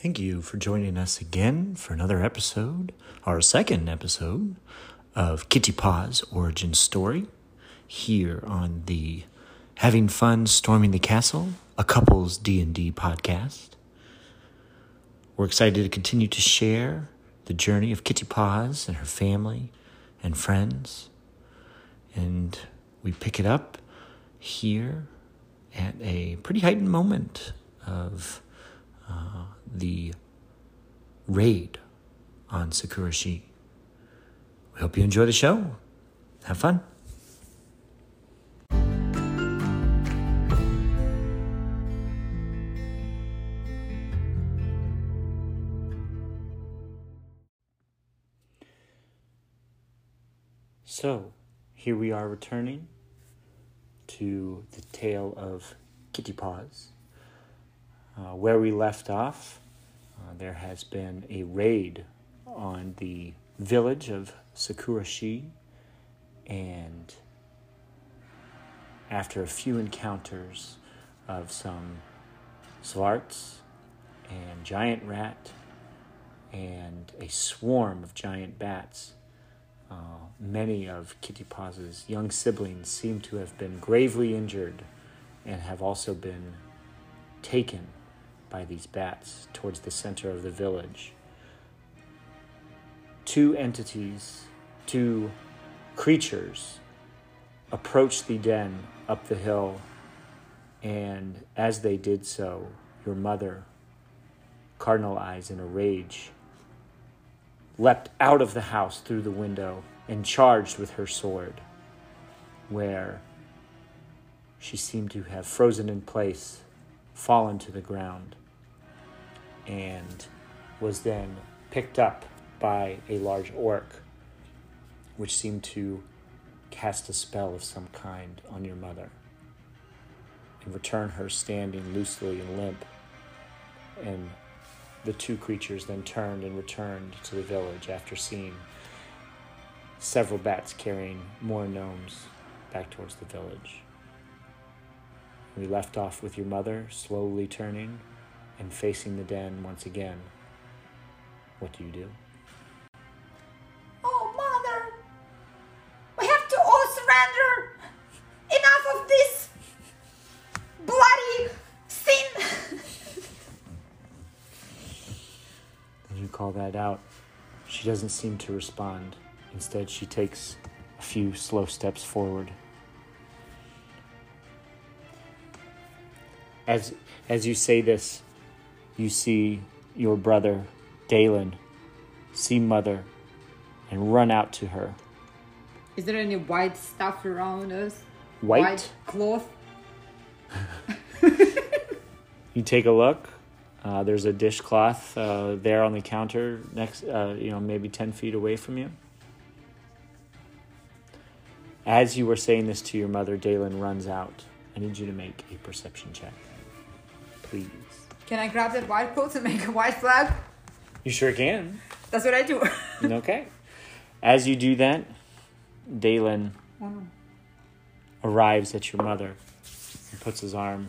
Thank you for joining us again for another episode, our second episode of Kitty-Pause origin story here on the Having Fun Storming the Castle, a couple's D&D podcast. We're excited to continue to share the journey of Kitty-Pause and her family and friends. And we pick it up here at a pretty heightened moment of uh, the raid on Sakurashi. We hope you enjoy the show. Have fun. So, here we are returning to the tale of Kitty-Pause. Uh, where we left off, uh, there has been a raid on the village of Sakurashi, and after a few encounters of some Svarts and giant rat and a swarm of giant bats, uh, many of Kitty-Pause young siblings seem to have been gravely injured and have also been taken by these bats towards the center of the village. Two entities, two creatures, approached the den up the hill, and as they did so, your mother, Cardinal Eyes in a rage, leapt out of the house through the window and charged with her sword, where she seemed to have frozen in place, fallen to the ground and was then picked up by a large orc, which seemed to cast a spell of some kind on your mother and return her standing loosely and limp. And the two creatures then turned and returned to the village after seeing several bats carrying more gnomes back towards the village. We left off with your mother slowly turning and facing the den once again, what do you do? Oh, Mother! We have to all surrender! Enough of this bloody sin! As you call that out, she doesn't seem to respond. Instead, she takes a few slow steps forward. As, as you say this, you see your brother, Dalen, see mother, and run out to her. Is there any white stuff around us? White? cloth? You take a look. Uh, there's a dishcloth uh, there on the counter next, uh, you know, maybe 10 feet away from you. As you were saying this to your mother, Dalen runs out. I need you to make a perception check. Please. Can I grab that white cloth and make a white flag? You sure can. That's what I do. okay. As you do that, Dalen arrives at your mother and puts his arm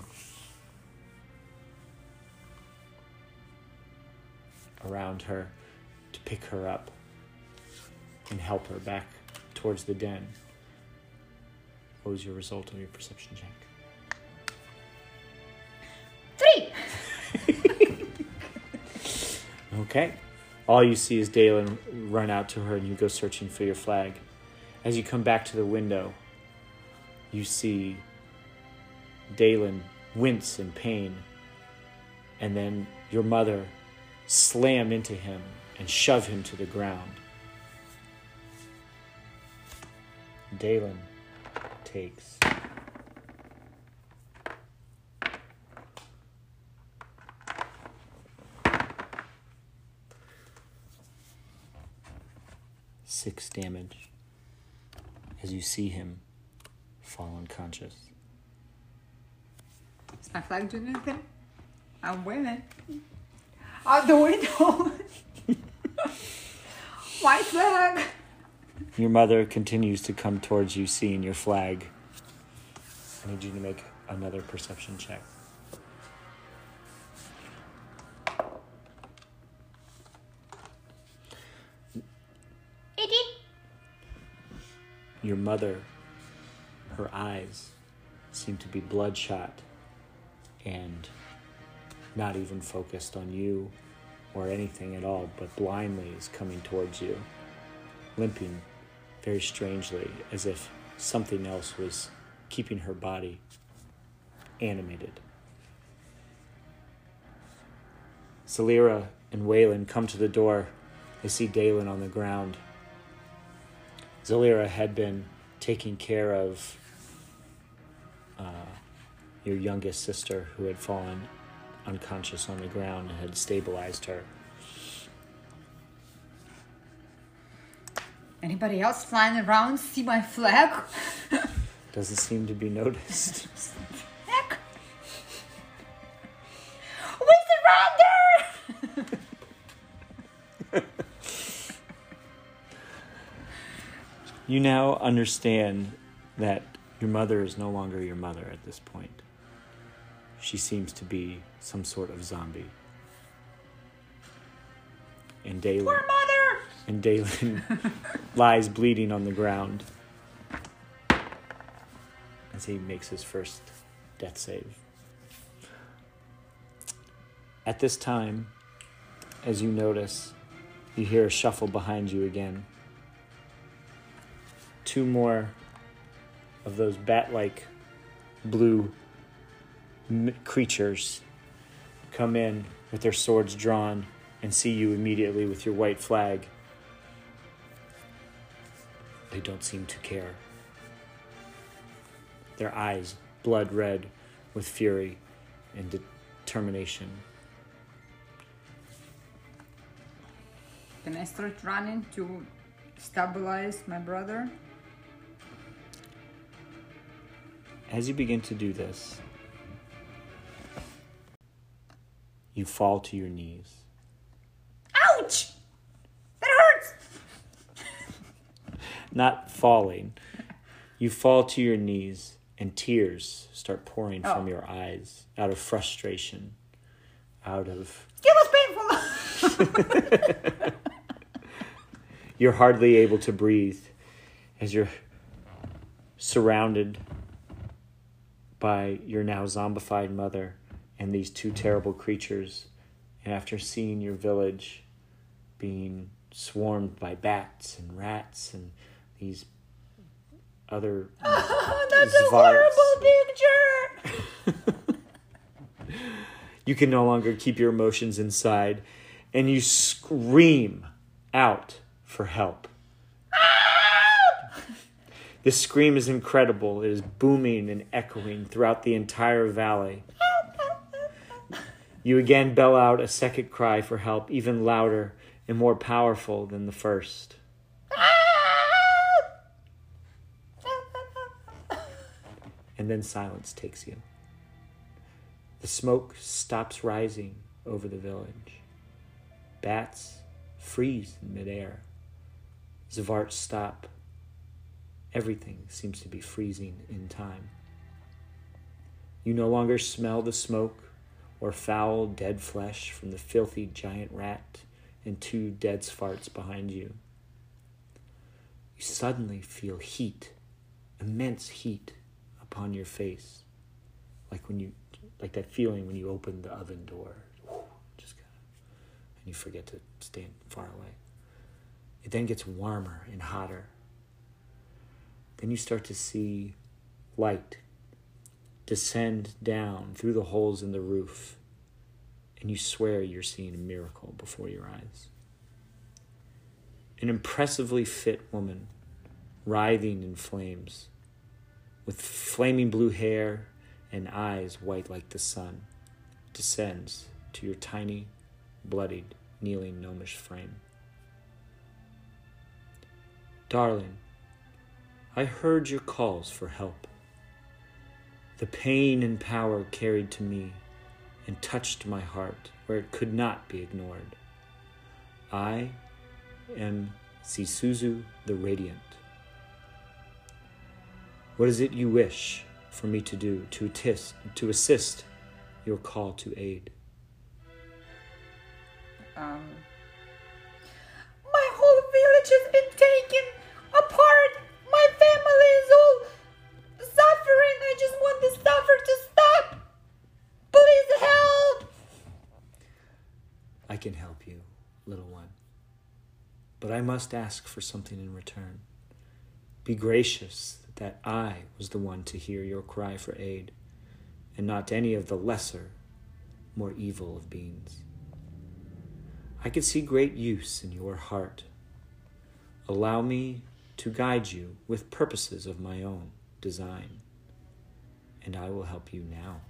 around her to pick her up and help her back towards the den. What was your result of your perception check? Three! Okay. All you see is Dalen run out to her and you go searching for your flag. As you come back to the window, you see Dalen wince in pain, and then your mother slam into him and shove him to the ground. Dalen takes six damage as you see him fall unconscious. Is my flag doing anything? I'm waving. Out the window! white flag! Your mother continues to come towards you, seeing your flag. I need you to make another perception check. Your mother, her eyes seem to be bloodshot and not even focused on you or anything at all, but blindly is coming towards you, limping very strangely as if something else was keeping her body animated. Zalira and Waylon come to the door. They see Dalen on the ground. Zalira had been taking care of uh, your youngest sister who had fallen unconscious on the ground and had stabilized her. Anybody else flying around see my flag? Doesn't seem to be noticed. Heck! We surrender! You now understand that your mother is no longer your mother at this point. She seems to be some sort of zombie. And Dalen, Poor mother! and Dalen lies bleeding on the ground as he makes his first death save. At this time, as you notice, you hear a shuffle behind you again. Two more of those bat like blue m- creatures come in with their swords drawn and see you immediately with your white flag. They don't seem to care. Their eyes blood red with fury and determination. Can I start running to stabilize my brother? As you begin to do this, you fall to your knees. Ouch! That hurts! Not falling, you fall to your knees and tears start pouring from Oh. your eyes out of frustration, out of It was painful! you're hardly able to breathe as you're surrounded by your now zombified mother and these two terrible creatures. And after seeing your village being swarmed by bats and rats and these other That's a horrible picture! you can no longer keep your emotions inside and you scream out for help. This scream is incredible. It is booming and echoing throughout the entire valley. You again bell out a second cry for help, even louder and more powerful than the first. And then silence takes you. The smoke stops rising over the village. Bats freeze in midair. Svarts stop. Everything seems to be freezing in time. You no longer smell the smoke or foul dead flesh from the filthy giant rat and two dead Svarts behind you. You suddenly feel heat, immense heat upon your face, like when you, like that feeling when you open the oven door, just kind of, and you forget to stand far away. It then gets warmer and hotter. Then you start to see light descend down through the holes in the roof, and you swear you're seeing a miracle before your eyes. An impressively fit woman, writhing in flames, with flaming blue hair and eyes white like the sun, descends to your tiny, bloodied, kneeling gnomish frame. Darling, I heard your calls for help. The pain and power carried to me and touched my heart where it could not be ignored. I am Zeesouzou the Radiant. What is it you wish for me to do to assist, to assist your call to aid? Um, my whole village has been taken can help you, little one. But I must ask for something in return. Be gracious that I was the one to hear your cry for aid, and not any of the lesser, more evil of beings. I could see great use in your heart. Allow me to guide you with purposes of my own design, and I will help you now.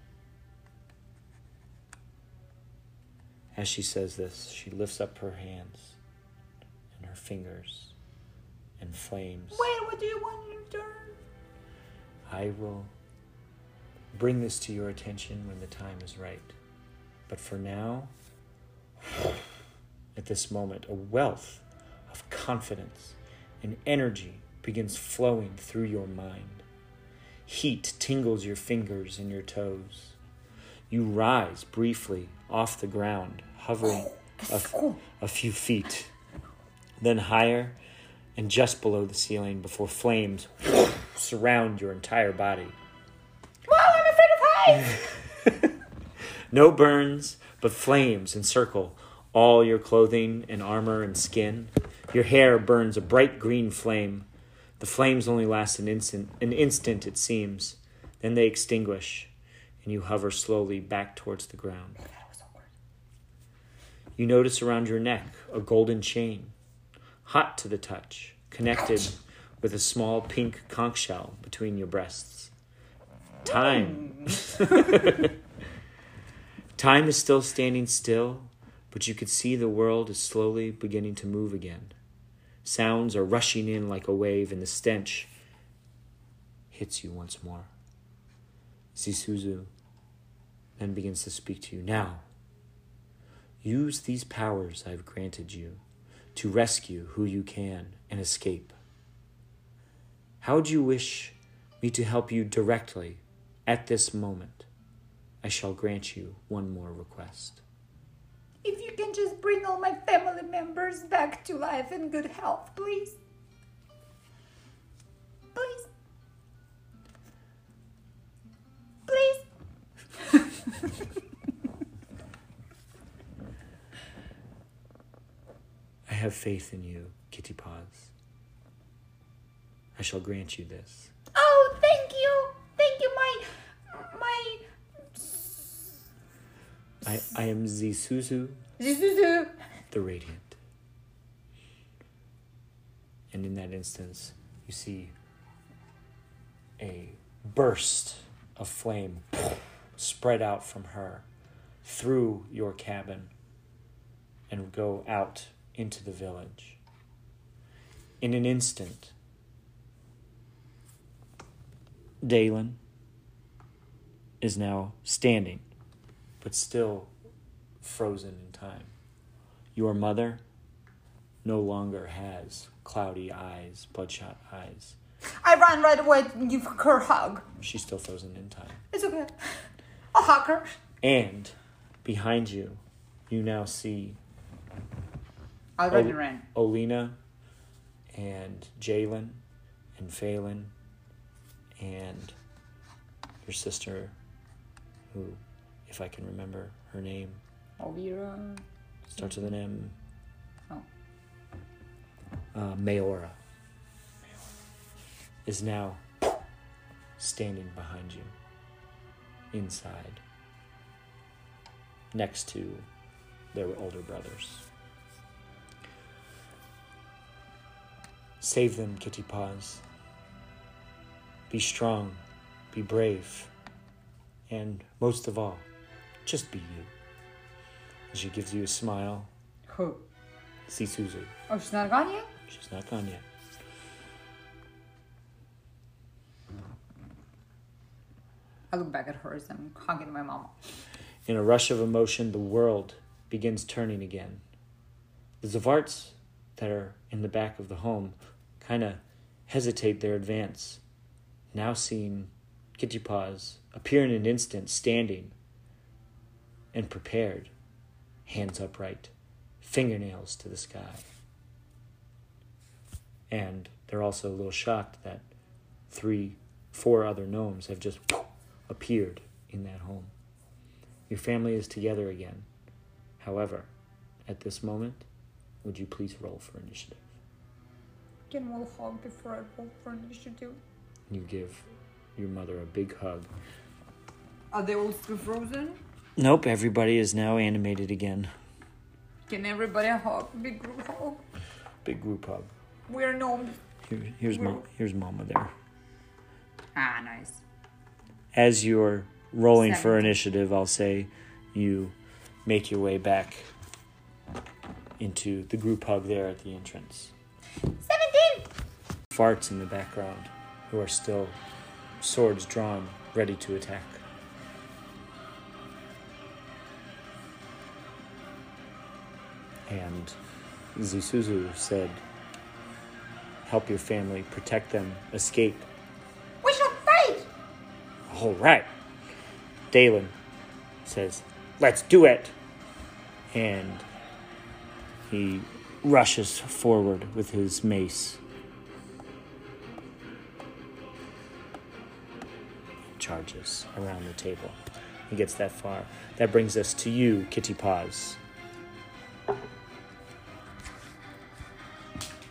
As she says this, she lifts up her hands and her fingers and flames. Wait, what do you want in return? I will bring this to your attention when the time is right. But for now, at this moment, a wealth of confidence and energy begins flowing through your mind. Heat tingles your fingers and your toes. You rise briefly off the ground, hovering a, a few feet, then higher and just below the ceiling before flames surround your entire body. Well, I'm afraid of heights. No burns, but flames encircle all your clothing and armor and skin. Your hair burns a bright green flame. The flames only last an instant, an instant it seems. Then they extinguish, and you hover slowly back towards the ground. You notice around your neck a golden chain, hot to the touch, connected with a small pink conch shell between your breasts. Time. Time is still standing still, but you could see the world is slowly beginning to move again. Sounds are rushing in like a wave, and the stench hits you once more. Zeesouzou then begins to speak to you. Now, use these powers I've granted you to rescue who you can and escape. How would you wish me to help you directly at this moment? I shall grant you one more request. If you can just bring all my family members back to life and good health, please. Please. Please. have faith in you, Kitty-Pause. I shall grant you this. Oh, thank you. Thank you, my my I, I am Zeesouzou Zuzu. the Radiant. And in that instance, you see a burst of flame spread out from her through your cabin and go out into the village. In an instant, Dalen is now standing, but still frozen in time. Your mother no longer has cloudy eyes, bloodshot eyes. I ran right away to give her a hug. She's still frozen in time. It's okay. I'll hug her. And behind you, you now see I already Oh. ran. Olina and Jalen and Phelan and your sister, who, if I can remember her name, Elvira. starts with an M. Oh. Uh, Mayora is now standing behind you, inside, next to their older brothers. Save them, Kitty-Pause. Be strong, be brave, and most of all, just be you. And she gives you a smile. Who? Zeesouzou. Oh, she's not gone yet? She's not gone yet. I look back at her as I'm hugging my mama. In a rush of emotion, the world begins turning again. The Zavarts that are in the back of the home kind of hesitate their advance, now seeing Kitty-Pause appear in an instant, standing and prepared, hands upright, fingernails to the sky. And they're also a little shocked that three, four other gnomes have just appeared in that home. Your family is together again. However, at this moment, would you please roll for initiative? Can we hug before I roll for initiative? You give your mother a big hug. Are they all still frozen? Nope, everybody is now animated again. Can everybody hug? Big group hug. Big group hug. We're gnomes. Here, here's mom. Here's mama there. Ah, nice. As you're rolling for initiative, I'll say you make your way back into the group hug there at the entrance. 17! Svarts in the background, who are still swords drawn, ready to attack. And Zeesouzou said, Help your family, protect them, escape. We shall fight! All right. Dalen says, Let's do it. And he rushes forward with his mace. Charges around the table. He gets that far. That brings us to you, Kitty-Pause.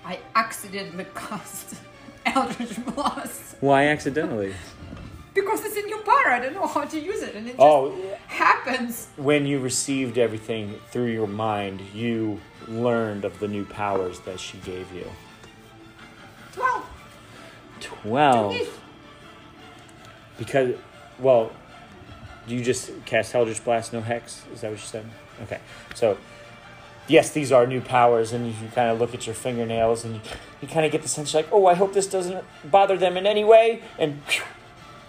I accidentally cast Eldritch Blast. Why accidentally? Because it's in your power, I don't know how to use it, and it just Oh, happens. when you received everything through your mind, you learned of the new powers that she gave you. 12. 12. Yes. Because, well, do you just cast Eldritch Blast, no hex? Is that what you said? Okay. So, yes, these are new powers, and you kind of look at your fingernails and you, you kind of get the sense like, oh, I hope this doesn't bother them in any way. And phew,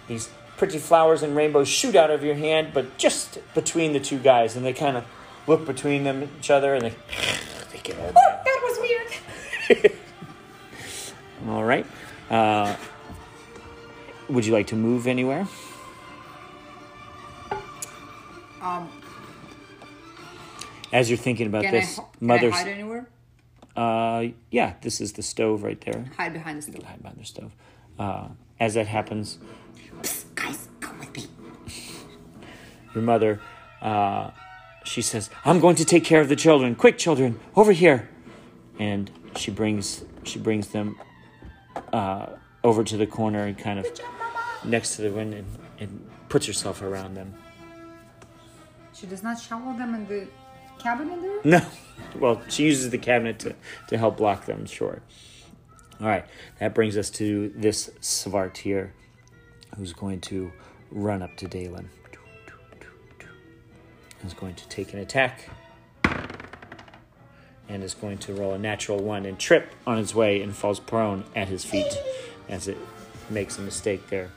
these pretty flowers and rainbows shoot out of your hand, but just between the two guys, and they kind of look between them each other and they, they get all Oh, that was weird. All right. Uh, would you like to move anywhere? Um, As you're thinking about can, this, I, ho- can mother's. I hide anywhere? Uh, yeah, this is the stove right there. Hide behind the stove. Hide behind the stove. Uh, as that happens, your mother, uh, she says, "I'm going to take care of the children. Quick, children, over here!" And she brings she brings them uh, over to the corner and kind of next to the window and, and puts herself around them. She does not shower them in the cabinet there? No. Well, she uses the cabinet to, to help block them, sure. All right. That brings us to this Svart here, who's going to run up to Dalen. Is going to take an attack. And is going to roll a natural one and trip on his way and falls prone at his feet as it makes a mistake there.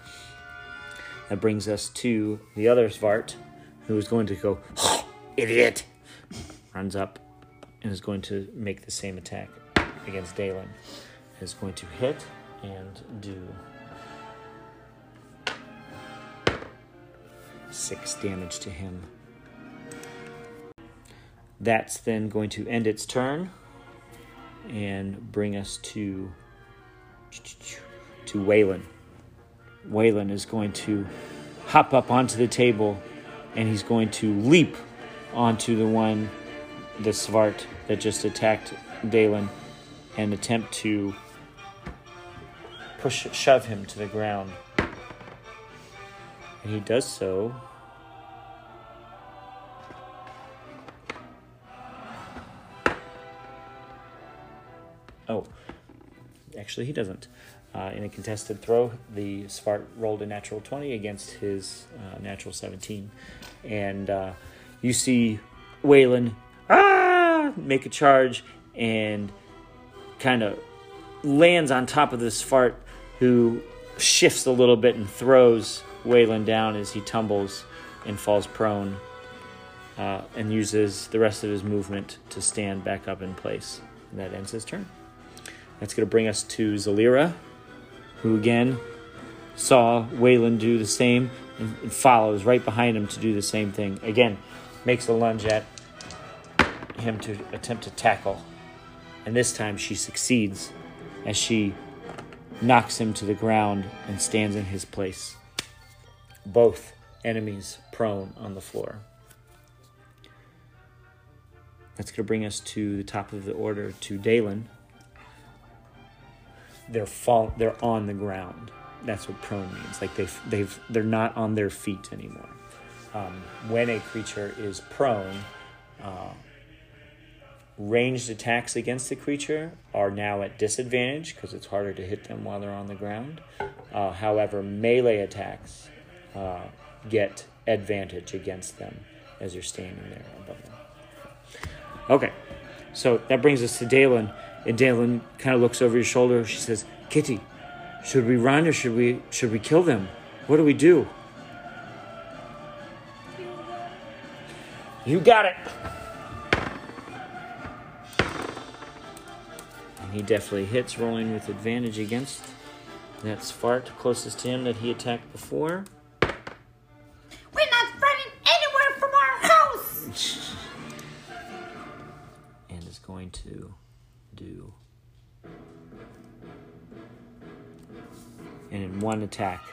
That brings us to the other Svart, who is going to go, idiot! runs up and is going to make the same attack against Dalen. Is going to hit and do six damage to him. That's then going to end its turn and bring us to to Waylon. Waylon is going to hop up onto the table and he's going to leap onto the one the Svart that just attacked Dalen and attempt to push shove him to the ground. And he does so. Oh, actually, he doesn't. Uh, in a contested throw, the Svart rolled a natural 20 against his uh, natural 17. And uh, you see Waylon ah, make a charge and kind of lands on top of this Svart who shifts a little bit and throws Waylon down as he tumbles and falls prone uh, and uses the rest of his movement to stand back up in place. And that ends his turn. That's going to bring us to Zalira, who again saw Waylon do the same and, follows right behind him to do the same thing. Again, makes a lunge at him to attempt to tackle. And this time she succeeds as she knocks him to the ground and stands in his place. Both enemies prone on the floor. that's going to bring us to the top of the order to Dalen. They're fall. They're on the ground. That's what prone means. Like they've they've they're not on their feet anymore. Um, when a creature is prone, uh, ranged attacks against the creature are now at disadvantage because it's harder to hit them while they're on the ground. Uh, however, melee attacks uh, get advantage against them as you're standing there above them. Okay, so that brings us to Dalen, and Dalen kind of looks over your shoulder. She says, "Kitty, should we run or should we should we kill them? What do we do?" You got it. And he definitely hits, rolling with advantage against that Svart closest to him that he attacked before. We're not running anywhere from our house. and is going to do. And in one attack,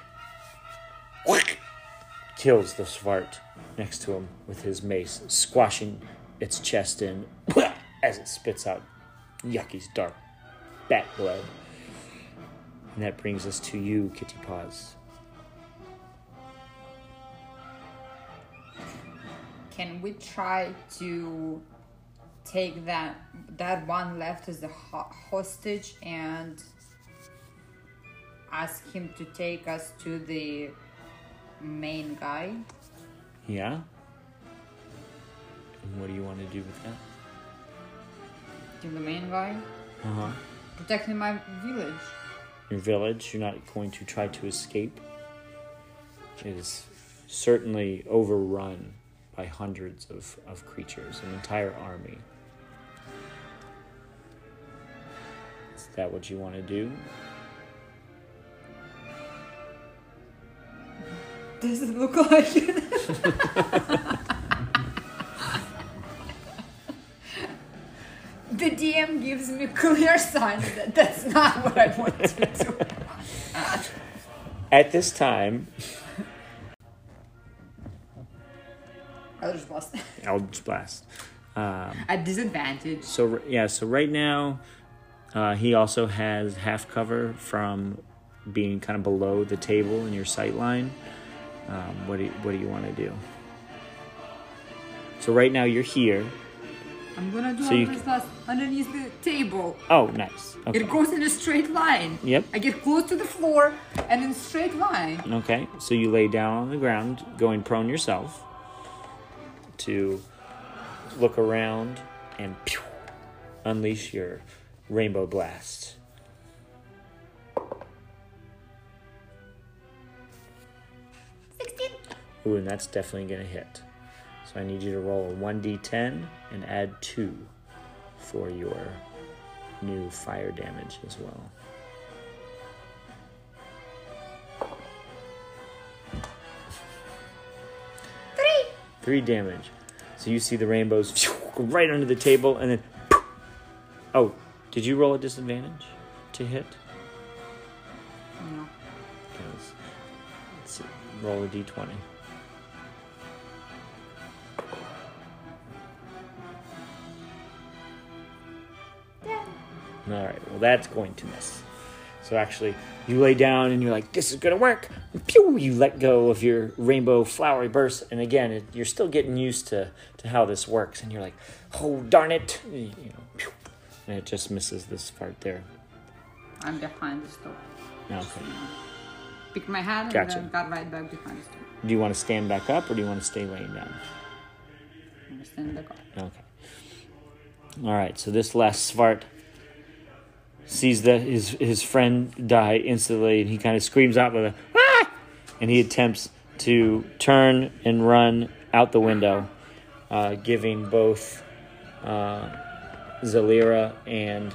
kills the Svart next to him with his mace, squashing its chest in as it spits out Yucky's dark bat blood. And that brings us to you, Kitty-Pause. Can we try to take that that one left as a hostage and ask him to take us to the main guy? Yeah? And what do you want to do with that? To the main guy? Uh huh. Protecting my village. your village. You're not going to try to escape. It is certainly overrun by hundreds of, of creatures, an entire army. Is that what you want to do? Does it look like it? the DM gives me clear signs that that's not what I want to do. At this time, Eldritch Blast. Eldritch Blast. Um, At disadvantage. So r- yeah, so right now, uh, he also has half cover from being kind of below the table in your sight line. Um, what do you, what do you want to do? So right now you're here. I'm gonna do So Blast underneath the table. Oh, nice. Okay. It goes in a straight line. Yep. I get close to the floor and in straight line. Okay. So you lay down on the ground, going prone yourself, to look around and pew, unleash your rainbow blast. Sixteen. Ooh, and that's definitely going to hit. So I need you to roll a 1d10 and add 2 for your new fire damage as well. Three. 3 damage. So you see the rainbows right under the table and then. Oh, did you roll a disadvantage to hit? No. Okay, let's, let's see. Roll a d20. Ten. All right, well, that's going to miss. So actually, you lay down and you're like, this is going to work. And pew, you let go of your rainbow flowery burst. And again, it, you're still getting used to, to how this works. And you're like, oh, darn it. You know, pew, and it just misses this part there. I'm behind the stove. Okay. Pick my hand and Gotcha. then got right back behind the stove. Do you want to stand back up or do you want to stay laying down? I'm stand back up. Okay. All right. So this last Svart sees that his his friend die instantly, and he kind of screams out with a ah! and he attempts to turn and run out the window, uh, giving both uh, Zalira and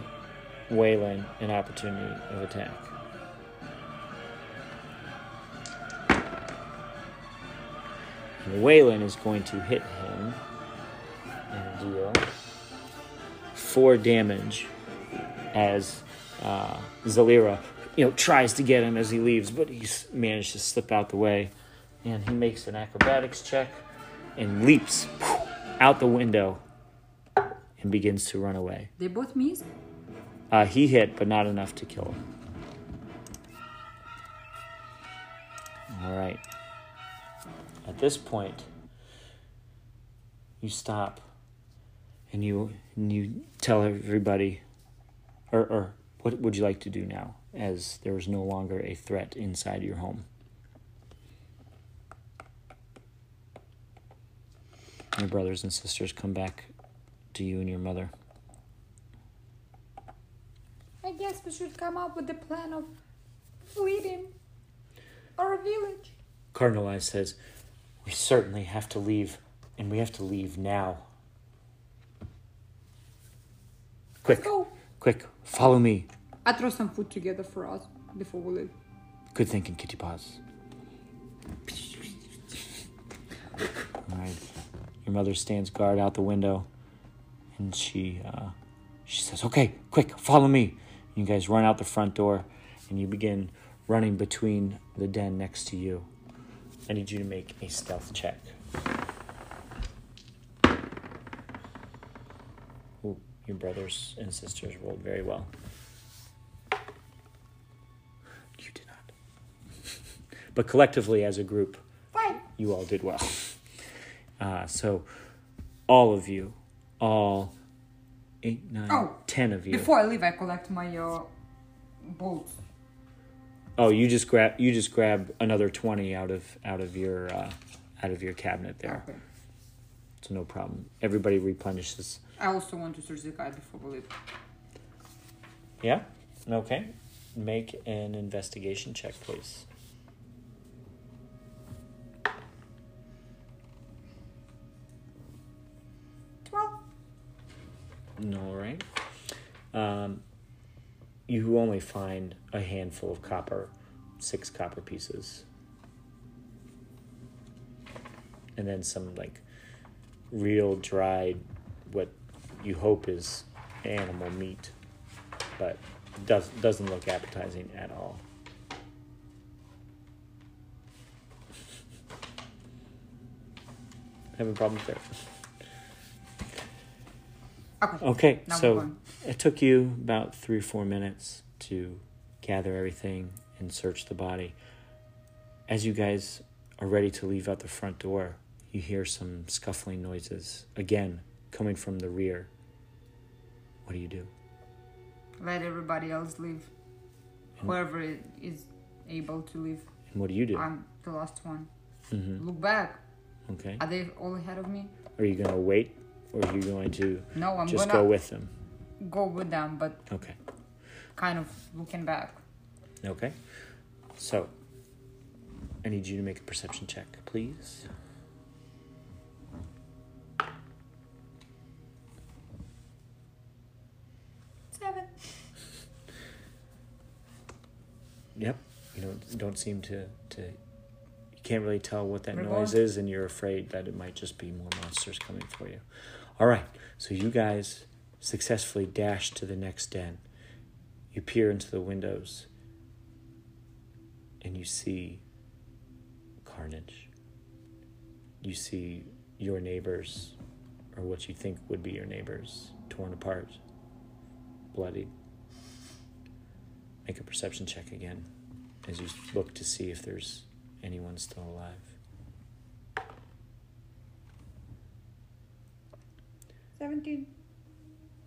Waylon an opportunity of attack. And Waylon is going to hit him and deal four damage as uh, Zalira, you know, tries to get him as he leaves, but he's managed to slip out the way, and he makes an acrobatics check and leaps out the window and begins to run away. They both miss. Uh, he hit, but not enough to kill him. All right. At this point, you stop and you and you tell everybody, or, or what would you like to do now, as there is no longer a threat inside your home? Your brothers and sisters come back to you and your mother. I guess we should come up with a plan of fleeing our village. Cardinal Eyes says, We certainly have to leave, and we have to leave now. Quick, Go. quick, follow me. I throw some food together for us before we leave. Good thinking, Kitty-Pause. All right. Your mother stands guard out the window, and she uh, she says, "Okay, quick, follow me." You guys run out the front door, and you begin running between the den next to you. I need you to make a stealth check. Ooh, your brothers and sisters rolled very well. You did not. but collectively, as a group, you all did well. Uh, so, all of you, all eight, nine, Oh, ten of you. Before I leave, I collect my uh, bolts. Oh, you just grab you just grab another twenty out of out of your uh, out of your cabinet there. Okay. So no problem. Everybody replenishes. I also want to search the guy before we leave. Yeah. Okay. Make an investigation check, please. All right. Um, you only find a handful of copper, six copper pieces, and then some like real dried, what you hope is animal meat, but does doesn't look appetizing at all. Having problems there. Okay. Okay, Now we're so going. it took you about three or four minutes to gather everything and search the body. As you guys are ready to leave out the front door, you hear some scuffling noises again coming from the rear. What do you do? Let everybody else leave. Whoever is able to leave. And what do you do? I'm the last one. hmm Look back. Okay. Are they all ahead of me? Are you going to wait or are you going to No, I'm just gonna go with them? go with them, but Okay. kind of looking back. Okay. So, I need you to make a perception check, please. Seven. Yep. You don't don't seem to to you can't really tell what that We're noise is and you're afraid that it might just be more monsters coming for you. All right. So you guys successfully dash to the next den. You peer into the windows and you see carnage. You see your neighbors or what you think would be your neighbors torn apart, bloodied. Make a perception check again as you look to see if there's anyone still alive. Seventeen.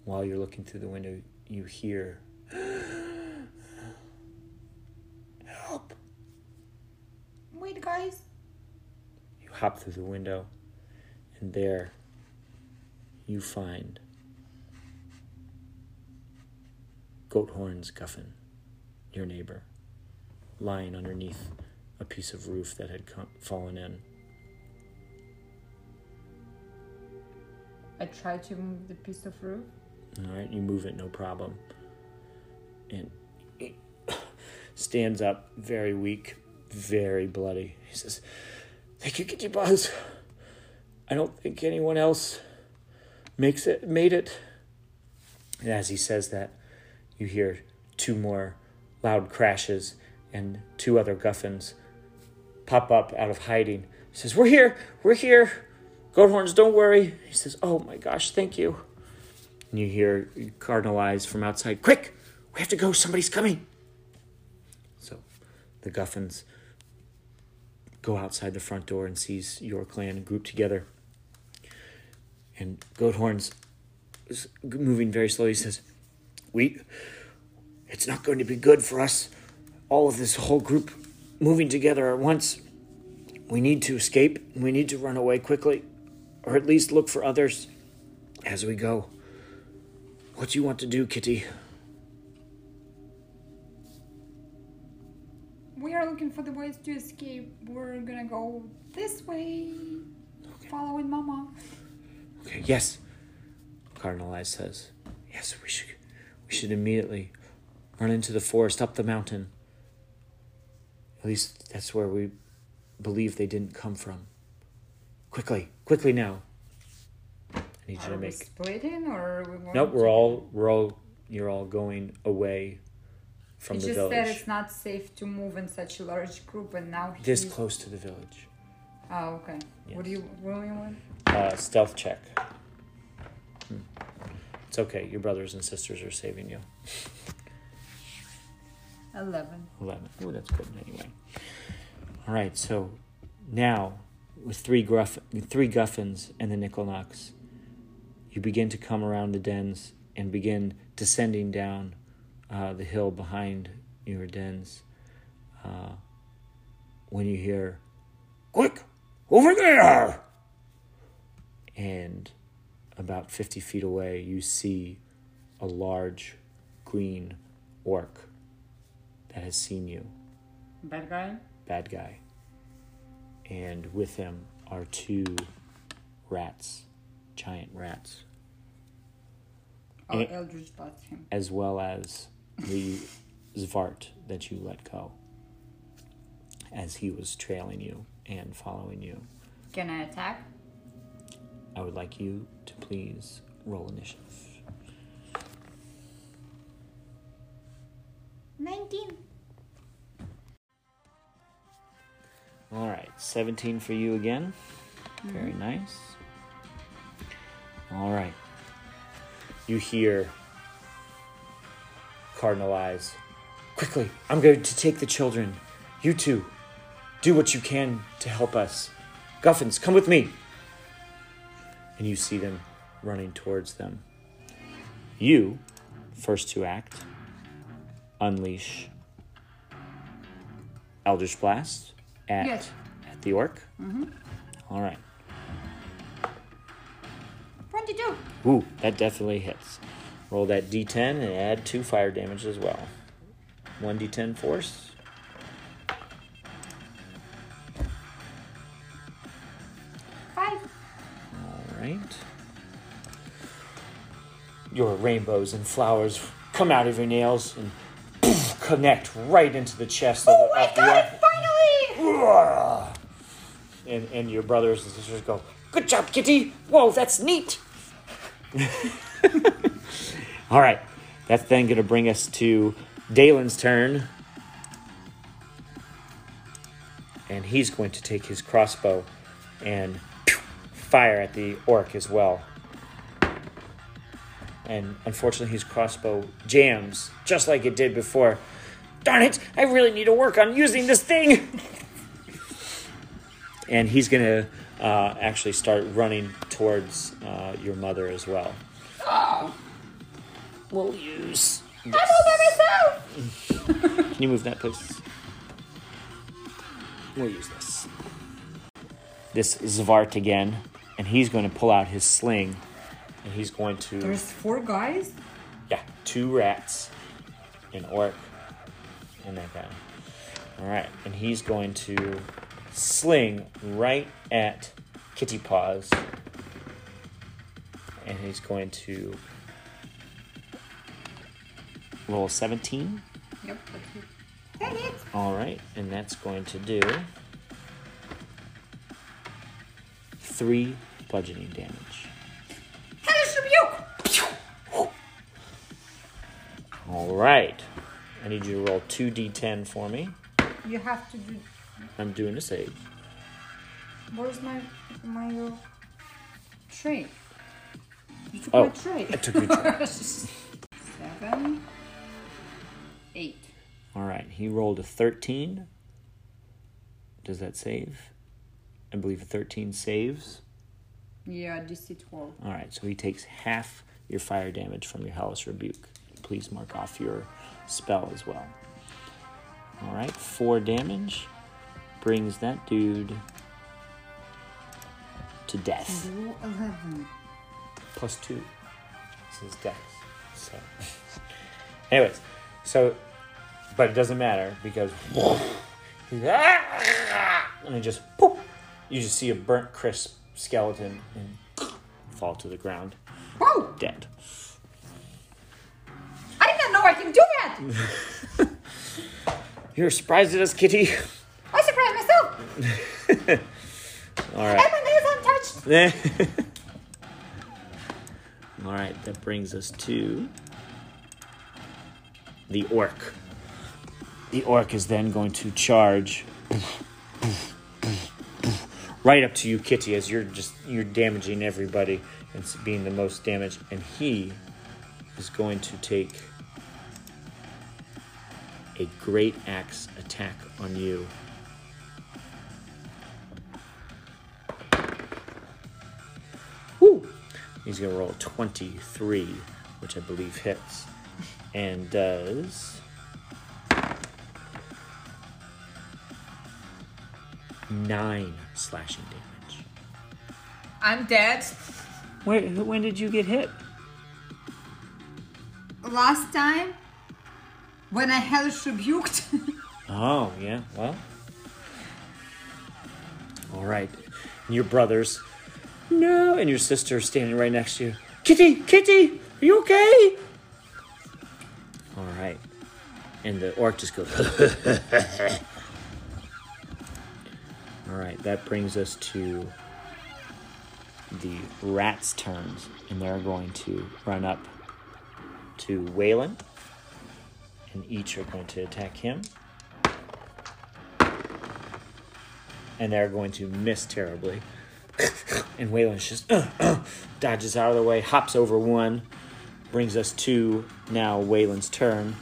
While you're looking through the window, you hear help. Wait, guys. You hop through the window, and there you find Goathorn's Guffin, your neighbor, lying underneath a piece of roof that had come, fallen in. I try to move the piece of roof. All right, you move it, no problem. And he stands up, very weak, very bloody. He says, "Thank you, Kitty Buzz. I don't think anyone else makes it, made it." And as he says that, you hear two more loud crashes, and two other Guffins pop up out of hiding. He says, "We're here, we're here. Goathorns, don't worry." He says, "Oh my gosh, thank you." And you hear Cardinal Eyes from outside. Quick! We have to go. Somebody's coming. So the Guffins go outside the front door and sees your clan grouped together. And Goathorn's is moving very slowly. He says, "We, it's not going to be good for us. All of this whole group moving together at once. We need to escape. We need to run away quickly, or at least look for others as we go. What do you want to do, Kitty?" We are looking for the ways to escape. We're gonna go this way. Following Mama. Okay, yes. Cardinal Eyes says, Yes, we should we should immediately run into the forest up the mountain. At least that's where we believe they didn't come from. Quickly, quickly now. I need you Are to we make splitting or we going Nope, we're to- all we're all you're all going away from It's the just that village. it's not safe to move in such a large group, and now This close to the village. Oh, okay. What do you what do you want? Uh, stealth check. Hmm. It's okay. Your brothers and sisters are saving you. Eleven. 11. Oh, that's good anyway. All right, so now with three gruff, three guffins and the nickel knocks, you begin to come around the dens and begin descending down uh, the hill behind your dens. Uh, when you hear, "Quick, over there!" and about fifty feet away, you see a large green orc that has seen you Bad guy. bad guy. And with him are two rats, giant rats, Oh, Eh. Eldridge bought him. as well as the Svart that you let go as he was trailing you and following you. Can I attack? I would like you to please roll initiative. Nineteen. All right, 17 for you again. Very mm-hmm. nice. All right. You hear Cardinal Eyes. Quickly, I'm going to take the children. You two, do what you can to help us. Guffins, come with me. And you see them running towards them. You, first to act, unleash Eldritch Blast at, Yes. at the orc. Mm-hmm. All right. Twenty-two. Ooh, that definitely hits. Roll that d10 and add two fire damage as well. 1d10 force. Five. All right. Your rainbows and flowers come out of your nails and poof, connect right into the chest of, Oh, the, I of the got it finally! orc. And, and your brothers and sisters go, Good job, Kitty! Whoa, that's neat! All right. That's then going to bring us to Dalen's turn. And he's going to take his crossbow and fire at the orc as well. And unfortunately, his crossbow jams just like it did before. Darn it! I really need to work on using this thing! and he's going to uh, actually start running towards uh, your mother as well. We'll use. I'm all by myself! Can you move that, please? We'll use this. This is Svart again, and he's going to pull out his sling, and he's going to. There's four guys? Yeah, two rats, an orc, and that guy. All right, and he's going to sling right at Kitty-Pause, and he's going to roll 17. Yep. That hits. All right, and that's going to do three bludgeoning damage. Hellish rebuke! All right, I need you to roll two d10 for me. You have to do. I'm doing a save. Where's my my uh, tray? You took Oh, my tray. I took your tray. Seven. Eight. All right, he rolled a 13. Does that save? I believe a 13 saves. Yeah, DC 12. All right, so he takes half your fire damage from your Hellish Rebuke. Please mark off your spell as well. All right, four damage brings that dude to death. Plus Two. This is death. So, anyways, so, but it doesn't matter because and it just poof, you just see a burnt, crisp skeleton and fall to the ground, Whoa! dead. I did not know I can do that! You're surprised at us, Kitty. I surprised myself! All right. nails untouched! All right, that brings us to the orc. The orc is then going to charge right up to you, Kitty, as you're just you're damaging everybody and being the most damaged, and he is going to take a great axe attack on you. He's going to roll 23, which I believe hits, and does. Nine slashing damage. I'm dead. Where, when did you get hit? Last time, when I hellish rebuked. Oh, yeah, well. All right. And your brothers. No. And your sister standing right next to you. Kitty, Kitty, are you okay? All right. And the orc just goes. All right, that brings us to the rat's turns. And they're going to run up to Waylon. And each are going to attack him. and they're going to miss terribly. And Waylon just dodges out of the way, hops over one, brings us to now Waylon's turn,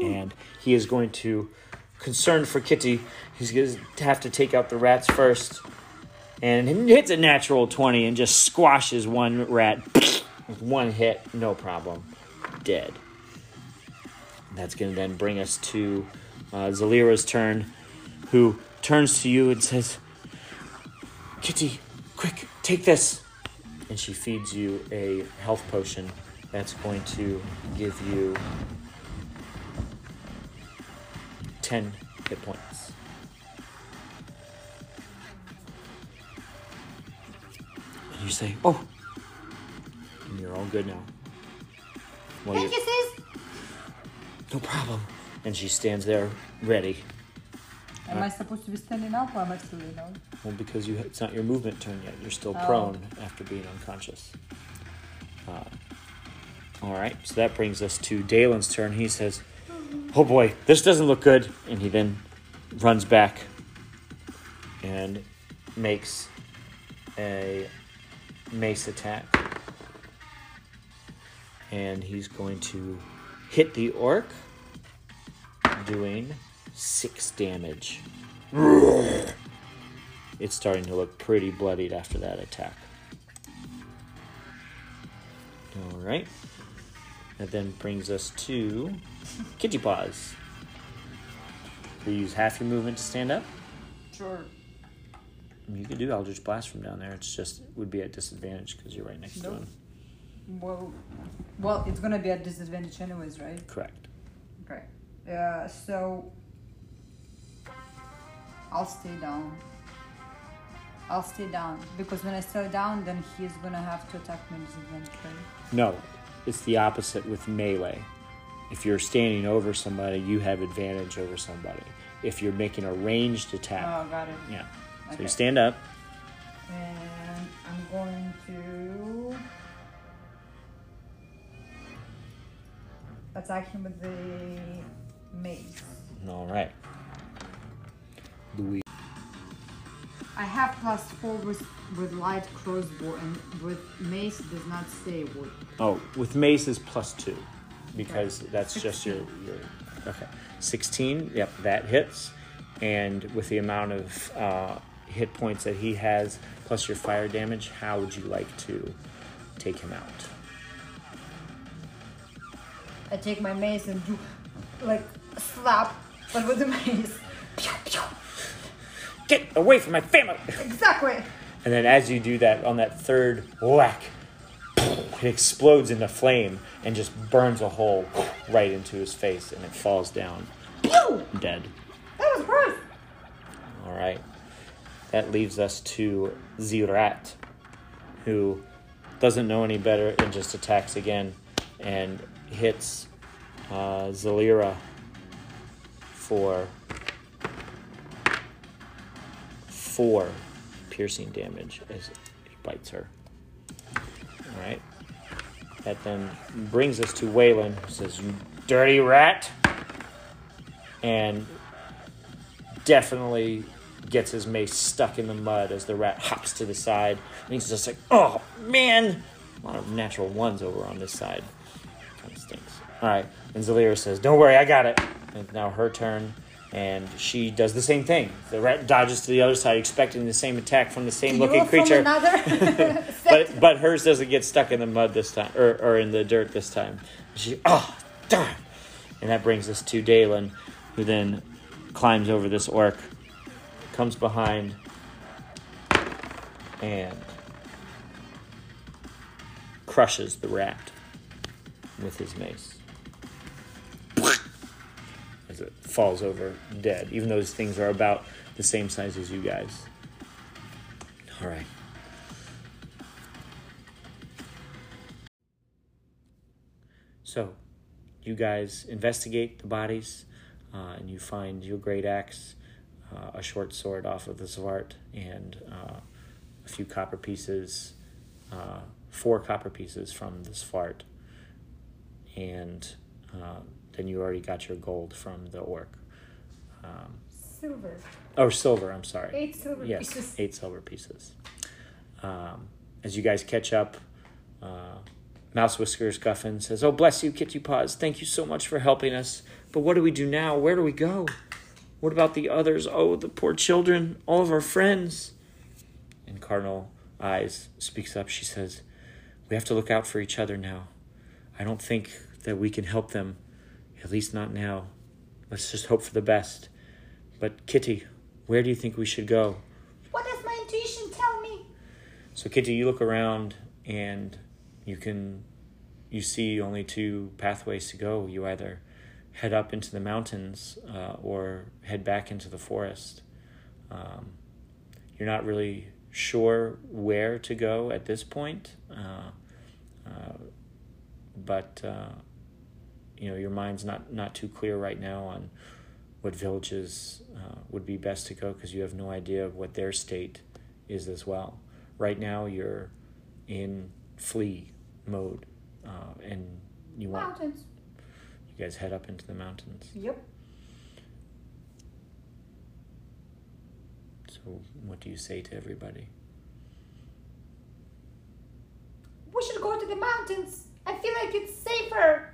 and he is going to, concerned for Kitty, he's going to have to take out the rats first, and hits a natural twenty and just squashes one rat. With one hit, no problem, dead. That's going to then bring us to uh, Zalira's turn, who turns to you and says, Kitty, quick, take this. And she feeds you a health potion that's going to give you 10 hit points. And you say, Oh, and you're all good now. Well, Thank you- you, sis. no problem. And she stands there ready. Am I supposed to be standing up or am I still laying down? Well, because you it's not your movement turn yet. You're still Oh. prone after being unconscious. Uh, all right, so that brings us to Dalen's turn. He says, "Oh boy, this doesn't look good," and he then runs back and makes a mace attack, and he's going to hit the orc, doing six damage. It's starting to look pretty bloodied after that attack. All right. That then brings us to Kitty-Pause. You use half your movement to stand up. Sure. You could do Eldritch Blast from down there. It's just it would be at disadvantage because you're right next to him. Well, well, it's gonna be a disadvantage anyways, right? Correct. Okay. Uh, so I'll stay down. I'll stay down because when I stay down, then he's gonna have to attack me right? No, it's the opposite with melee. If you're standing over somebody, you have advantage over somebody. If you're making a ranged attack, Oh, got it. yeah. So Okay. you stand up. And I'm going to attack him with the mace. All right. I have plus four with with light crossbow and with mace does not say what. Oh, with mace is plus two, because that's just your your. Okay, sixteen. Yep, that hits, and with the amount of uh, hit points that he has, plus your fire damage, how would you like to take him out? I take my mace and do like slap, but with the mace. Pew, pew. Get away from my family! Exactly. And then as you do that, on that third whack, it explodes into flame and just burns a hole right into his face, and it falls down Pew! dead. That was gross. All right. That leaves us to Zirat, who doesn't know any better and just attacks again and hits uh, Zalira for four piercing damage as he bites her. All right. That then brings us to Waylon, who says, You dirty rat! And definitely gets his mace stuck in the mud as the rat hops to the side. And he's just like, oh man! A lot of natural ones over on this side. Kind of stinks. Alright, and Zalira says, don't worry, I got it. And now her turn, and she does the same thing. The rat dodges to the other side, expecting the same attack from the same looking You from creature. But but hers doesn't get stuck in the mud this time, or, or in the dirt this time. She oh darn, and that brings us to Dalen, who then climbs over this orc, comes behind, and crushes the rat with his mace falls over dead. Even though these things are about the same size as you guys. All right. So, you guys investigate the bodies, uh, and you find your great axe, uh, a short sword off of the Svart, and uh, a few copper pieces, uh, four copper pieces from the Svart, and uh, then you already got your gold from the orc. Um, Silver. or silver, I'm sorry. Eight silver yes, pieces. eight silver pieces. Um, as you guys catch up, uh, Mouse Whiskers Guffin says, "Oh, bless you, Kitty-Pause. Thank you so much for helping us. But what do we do now? Where do we go? What about the others? Oh, the poor children, all of our friends." And Cardinal Eyes speaks up. She says, "We have to look out for each other now. I don't think that we can help them, at least not now. Let's just hope for the best." But Kitty, where do you think we should go? What does my intuition tell me? So Kitty, you look around and you can you see only two pathways to go. You either head up into the mountains uh, or head back into the forest. Um, you're not really sure where to go at this point, uh, uh, but uh, you know your mind's not not too clear right now on what villages uh, would be best to go because you have no idea what their state is as well. Right now, you're in flee mode, uh, and you want Mountains. you guys head up into the mountains. Yep. So, what do you say to everybody? We should go to the mountains. I feel like it's safer.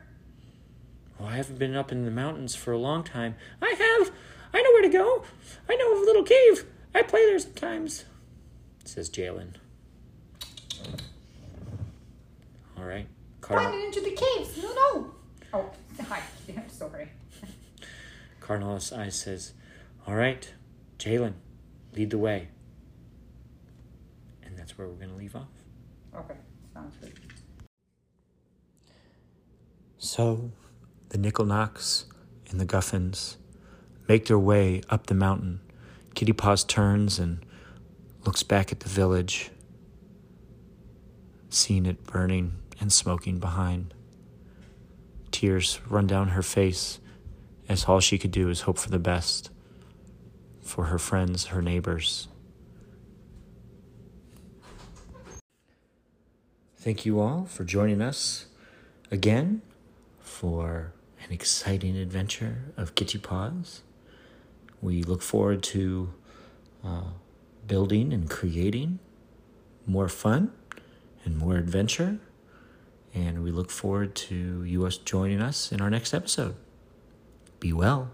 Well, I haven't been up in the mountains for a long time. I have. I know where to go. I know of a little cave. I play there sometimes. Says Jalen. All right, Cardinal. Running into the caves. No, no. Oh, hi. I'm sorry. Cardinal's Eyes says, All right, Jalen, lead the way. And that's where we're going to leave off. Okay, sounds good. So the Nickel Knocks and the Guffins make their way up the mountain. Kitty-Pause turns and looks back at the village, seeing it burning and smoking behind. Tears run down her face as all she could do is hope for the best for her friends, her neighbors. Thank you all for joining us again for an exciting adventure of Kitty-Pause. We look forward to uh, building and creating more fun and more adventure. And we look forward to you us joining us in our next episode. Be well.